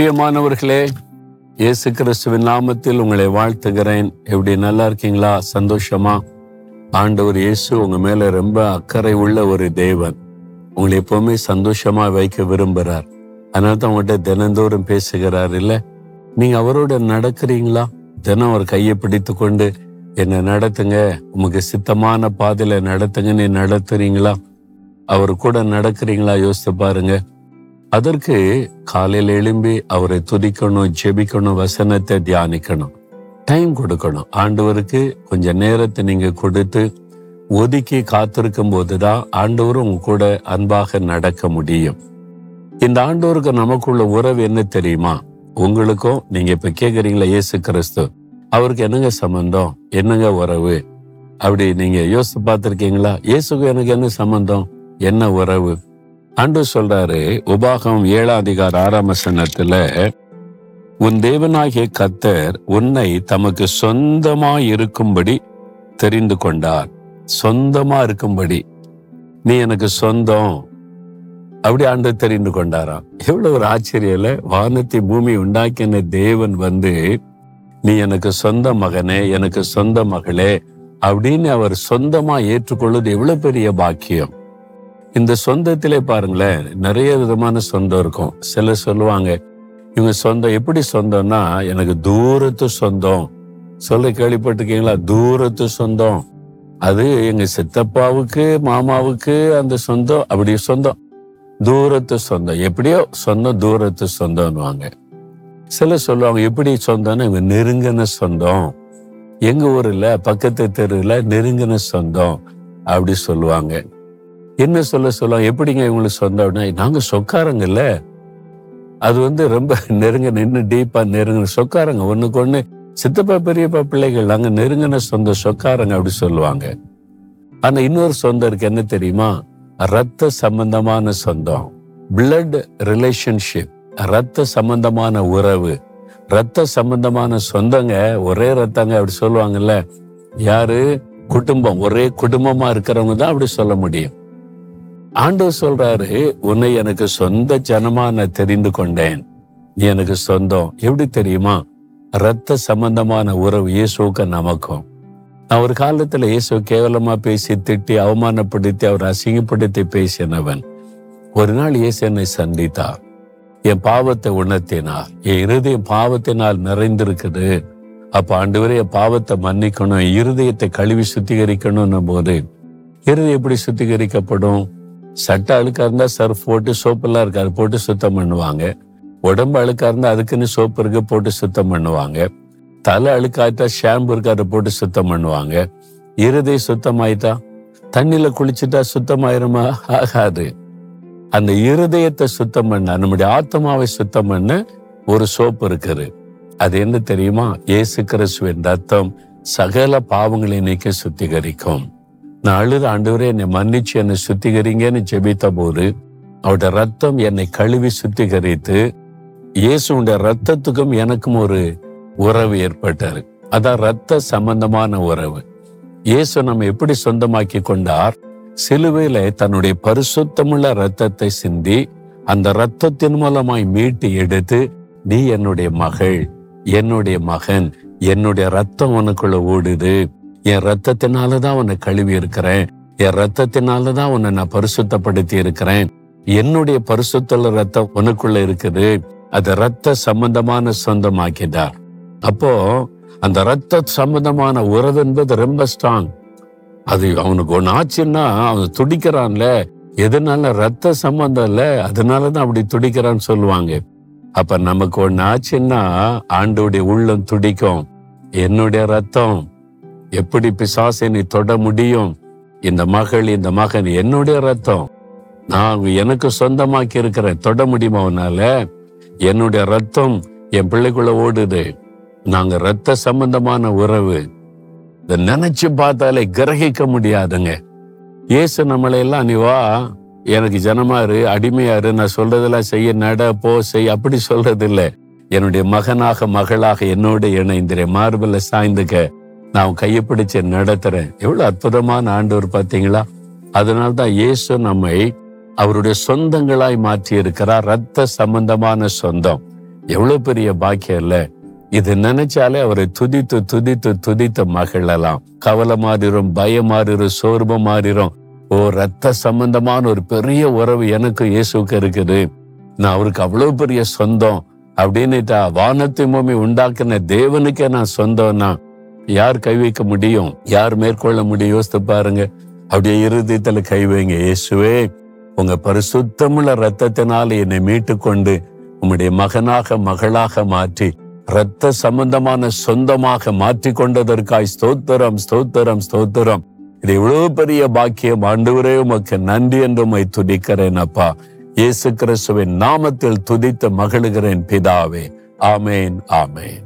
பிரியமானவர்களே இயேசு கிறிஸ்துவின் நாமத்தில் உங்களை வாழ்த்துகிறேன். எப்படி நல்லா இருக்கீங்களா? சந்தோஷமா? ஆண்டவர் இயேசு உங்க மேல ரொம்ப அக்கறை உள்ள ஒரு தேவன். உங்களை எப்பவுமே சந்தோஷமா வைக்க விரும்புறார். அதனால தான் உங்கள்கிட்ட தினந்தோறும் பேசுகிறார் இல்ல? நீங்க அவரோட நடக்கிறீங்களா? தினம் அவர் கையை பிடித்து கொண்டு என்னை நடத்துங்க உமக்கு சித்தமான பாதையில நடத்துங்கன்னு நடத்துறீங்களா? அவர் கூட நடக்கிறீங்களா? யோசித்து பாருங்க. அதற்கு காலையில் எழும்பி அவரை துதிக்கணும் ஜெபிக்கணும் வசனத்தை தியானிக்கணும் டைம் கொடுக்கணும். ஆண்டவருக்கு கொஞ்ச நேரத்தை நீங்க கொடுத்து ஒதுக்கி காத்திருக்கும் போதுதான் ஆண்டவரும் உங்க கூட அன்பாக நடக்க முடியும். இந்த ஆண்டவருக்கு நமக்குள்ள உறவு என்ன தெரியுமா? உங்களுக்கும் நீங்க இப்ப கேக்குறீங்களா? இயேசு கிறிஸ்து. அவருக்கு என்னங்க சம்பந்தம்? என்னங்க உறவு? அப்படி நீங்க யோசித்து பார்த்துருக்கீங்களா? இயேசுக்கு எனக்கு என்ன சம்பந்தம்? என்ன உறவு? ஆண்டு சொல்றாரு உபாகம் ஏழாம் அதிகார ஆறாம் வசனத்துல உன் தேவனாகிய கத்தர் உன்னை தமக்கு சொந்தமா இருக்கும்படி தெரிந்து கொண்டார். சொந்தமா இருக்கும்படி. நீ எனக்கு சொந்தம். அப்படி ஆண்டு தெரிந்து கொண்டாராம். எவ்வளவு ஒரு ஆச்சரியல வானத்தை பூமி உண்டாக்கின தேவன் வந்து நீ எனக்கு சொந்த மகனே எனக்கு சொந்த மகளே அப்படின்னு அவர் சொந்தமா ஏற்றுக்கொள்வது எவ்வளவு பெரிய பாக்கியம். இந்த சொந்தத்திலே பாருங்களேன் நிறைய விதமான சொந்தம் இருக்கும். சிலர் சொல்லுவாங்க இவங்க சொந்தம் எப்படி சொந்தம்னா எனக்கு தூரத்து சொந்தம். சொல்ல கேள்விப்பட்டிருக்கீங்களா? தூரத்து சொந்தம். அது எங்க சித்தப்பாவுக்கு மாமாவுக்கு அந்த சொந்தம் அப்படி சொந்தம். தூரத்து சொந்தம். எப்படியோ சொந்தம் தூரத்து சொந்தம்னுவாங்க. சில சொல்லுவாங்க எப்படி சொந்தம்னா இவங்க நெருங்கின சொந்தம். எங்க ஊர்ல பக்கத்து தெருவில் நெருங்கின சொந்தம் அப்படி சொல்லுவாங்க. என்ன சொல்ல சொல்லலாம் எப்படிங்க இவங்களுக்கு சொந்தம் அப்படின்னா நாங்க சொக்காரங்கல்ல அது வந்து ரொம்ப நெருங்க நின்று டீப்பா நெருங்கின சொக்காரங்க. ஒன்றுக்கு ஒன்று சித்தப்பா பெரியப்பா பிள்ளைகள் நாங்கள் நெருங்கின சொந்த சொக்காரங்க அப்படி சொல்லுவாங்க. ஆனா இன்னொரு சொந்தம் இருக்கு. என்ன தெரியுமா? ரத்த சம்பந்தமான சொந்தம். பிளட் ரிலேஷன்ஷிப் ரத்த சம்பந்தமான உறவு. ரத்த சம்பந்தமான சொந்தங்க ஒரே ரத்தங்க அப்படி சொல்லுவாங்கல்ல. யாரு? குடும்பம். ஒரே குடும்பமா இருக்கிறவங்க தான் அப்படி சொல்ல முடியும். ஆண்டவர் சொல்றாரு உன்னை எனக்கு சொந்த ஜனமா நான் தெரிந்து கொண்டேன். நீ எனக்கு சொந்தம். எப்படி தெரியுமா? ரத்த சம்பந்தமான உறவு இயேசுக்கு நமக்கும். நான் ஒரு காலத்துல இயேசு கேவலமா பேசி திட்டி அவமானப்படுத்தி அவர் அசிங்கப்படுத்தி பேசினவன். ஒரு நாள் இயேசு என்னை சந்தித்தார். என் பாவத்தை உணர்த்தினார். என் இருதயம் பாவத்தினால் நிறைந்திருக்குது. அப்ப ஆண்டவரே என் பாவத்தை மன்னிக்கணும் என் இருதயத்தை கழுவி சுத்திகரிக்கணும் போது இருதயம் எப்படி சுத்திகரிக்கப்படும்? சட்டை அழுக்கா இருந்தா சர்ஃப் போட்டு சோப்பெல்லாம் இருக்காது போட்டு சுத்தம் பண்ணுவாங்க. உடம்பு அழுக்கா இருந்தா அதுக்குன்னு சோப்பு இருக்கு போட்டு சுத்தம் பண்ணுவாங்க. தலை அழுக்காயிட்டா ஷாம்பு இருக்கு அதை போட்டு சுத்தம் பண்ணுவாங்க. இருதை சுத்தமாயிட்டா? தண்ணியில குளிச்சுட்டா சுத்தமாயிருமா ஆகாது. அந்த இருதயத்தை சுத்தம் பண்ண நம்முடைய ஆத்மாவை சுத்தம் பண்ண ஒரு சோப்பு இருக்குது. அது என்ன தெரியுமா? இயேசு கிறிஸ்துவின் ரத்தம் சகல பாவங்களை நீக்க சுத்திகரிக்கும். நான் அழுது ஆண்டவரே என்னை மன்னிச்சு என்னை சுத்திகரிங்கன்னு ஜெபித்த போது அவருடைய ரத்தம் என்னை கழுவி சுத்திகரித்து இயேசுடைய ரத்தத்துக்கும் எனக்கும் ஒரு உறவு ஏற்பட்டாரு. அதான் ரத்த சம்பந்தமான உறவு. இயேசு நம்ம எப்படி சொந்தமாக்கி கொண்டார்? சிலுவையில தன்னுடைய பரிசுத்தமுள்ள ரத்தத்தை சிந்தி அந்த ரத்தத்தின் மூலமாய் மீட்டு எடுத்து நீ என்னுடைய மகள் என்னுடைய மகன் என்னுடைய ரத்தம் உனக்குள்ள ஓடுது. என் ரத்தத்தினாலதான் உன்னை கழுவி இருக்கிறேன். என் ரத்தத்தினாலதான் உன்னை நான் பரிசுத்தப்படுத்தி இருக்கிறேன். என்னுடைய பரிசுத்தல ரத்தம் உனக்குள்ள இருக்குது. அது ரத்த சம்பந்தமான சொந்தமாக்கிட்டார் அப்போ அந்த ரத்த சம்பந்தமான உறவு என்பது ரொம்ப ஸ்ட்ராங் அது அவனுக்கு ஒன்று ஆச்சுன்னா அவன் துடிக்கிறான்ல. எதனால ரத்த சம்பந்தம் இல்ல? அதனாலதான் அப்படி துடிக்கிறான்னு சொல்லுவாங்க. அப்ப நமக்கு ஒன்று ஆச்சுன்னா ஆண்டோடைய உள்ளம் துடிக்கும். என்னுடைய ரத்தம் எப்படி பிசாசை நீ தொட முடியும்? இந்த மகள் இந்த மகன் என்னுடைய ரத்தம். நான் எனக்கு சொந்தமாக்கி இருக்கிறேன் தொட முடியுமா உன்னால? என்னுடைய ரத்தம் என் பிள்ளைக்குள்ள ஓடுது. நாங்க ரத்த சம்பந்தமான உறவு. இதை நினைச்சு பார்த்தாலே கிரகிக்க முடியாதுங்க. இயேசு நம்மளை எல்லாம் நீ வா எனக்கு ஜனமாரு அடிமையாரு நான் சொல்றதெல்லாம் செய்ய நட போ செய் அப்படி சொல்றது இல்லை என்னுடைய மகனாக மகளாக என்னோட இணைந்திரே மார்பில் சாய்ந்துக்க. நான் கையை பிடிச்சு நடத்துறேன். எவ்வளவு அற்புதமான ஆண்டவர் பார்த்தீங்களா? அதனால்தான் இயேசு நம்மை அவருடைய சொந்தங்களாய் மாற்றி இருக்கிறார் ரத்த சம்பந்தமான சொந்தம். எவ்வளவு பெரிய பாக்கியம் இல்ல. இது நினைச்சாலே அவரை துதித்து துதித்து துதித்து மகிழலாம். கவலை மாறிடும் பயம் மாறிடும் சோர்வு மாறிடும் ஓ ரத்த சம்பந்தமான ஒரு பெரிய உறவு எனக்கு இயேசுக்கு இருக்குது. நான் அவருக்கு அவ்வளவு பெரிய சொந்தம். அப்படின்னுட்டா வானத்தை மூமி உண்டாக்குன தேவனுக்கே நான் சொந்தம்னா யார் கை வைக்க முடியும்? யார் மேற்கொள்ள முடியும்? யோசித்து பாருங்க. அப்படியே இருதயத்துல கை வைங்க. இயேசுவே உங்க பரிசுத்தமுள்ள ரத்தத்தினால் என்னை மீட்டு கொண்டு உம்முடைய மகனாக மகளாக மாற்றி இரத்த சம்பந்தமான சொந்தமாக மாற்றி கொண்டதற்காய் ஸ்தோத்திரம் ஸ்தோத்திரம் ஸ்தோத்திரம். இது இவ்வளவு பெரிய பாக்கியம். ஆண்டவரே உமக்கு நன்றி என்று உமை துதிக்கிறேன் அப்பா. இயேசு கிறிஸ்துவின் நாமத்தில் துதித்து மகளுகிறேன் பிதாவே. ஆமேன் ஆமேன்.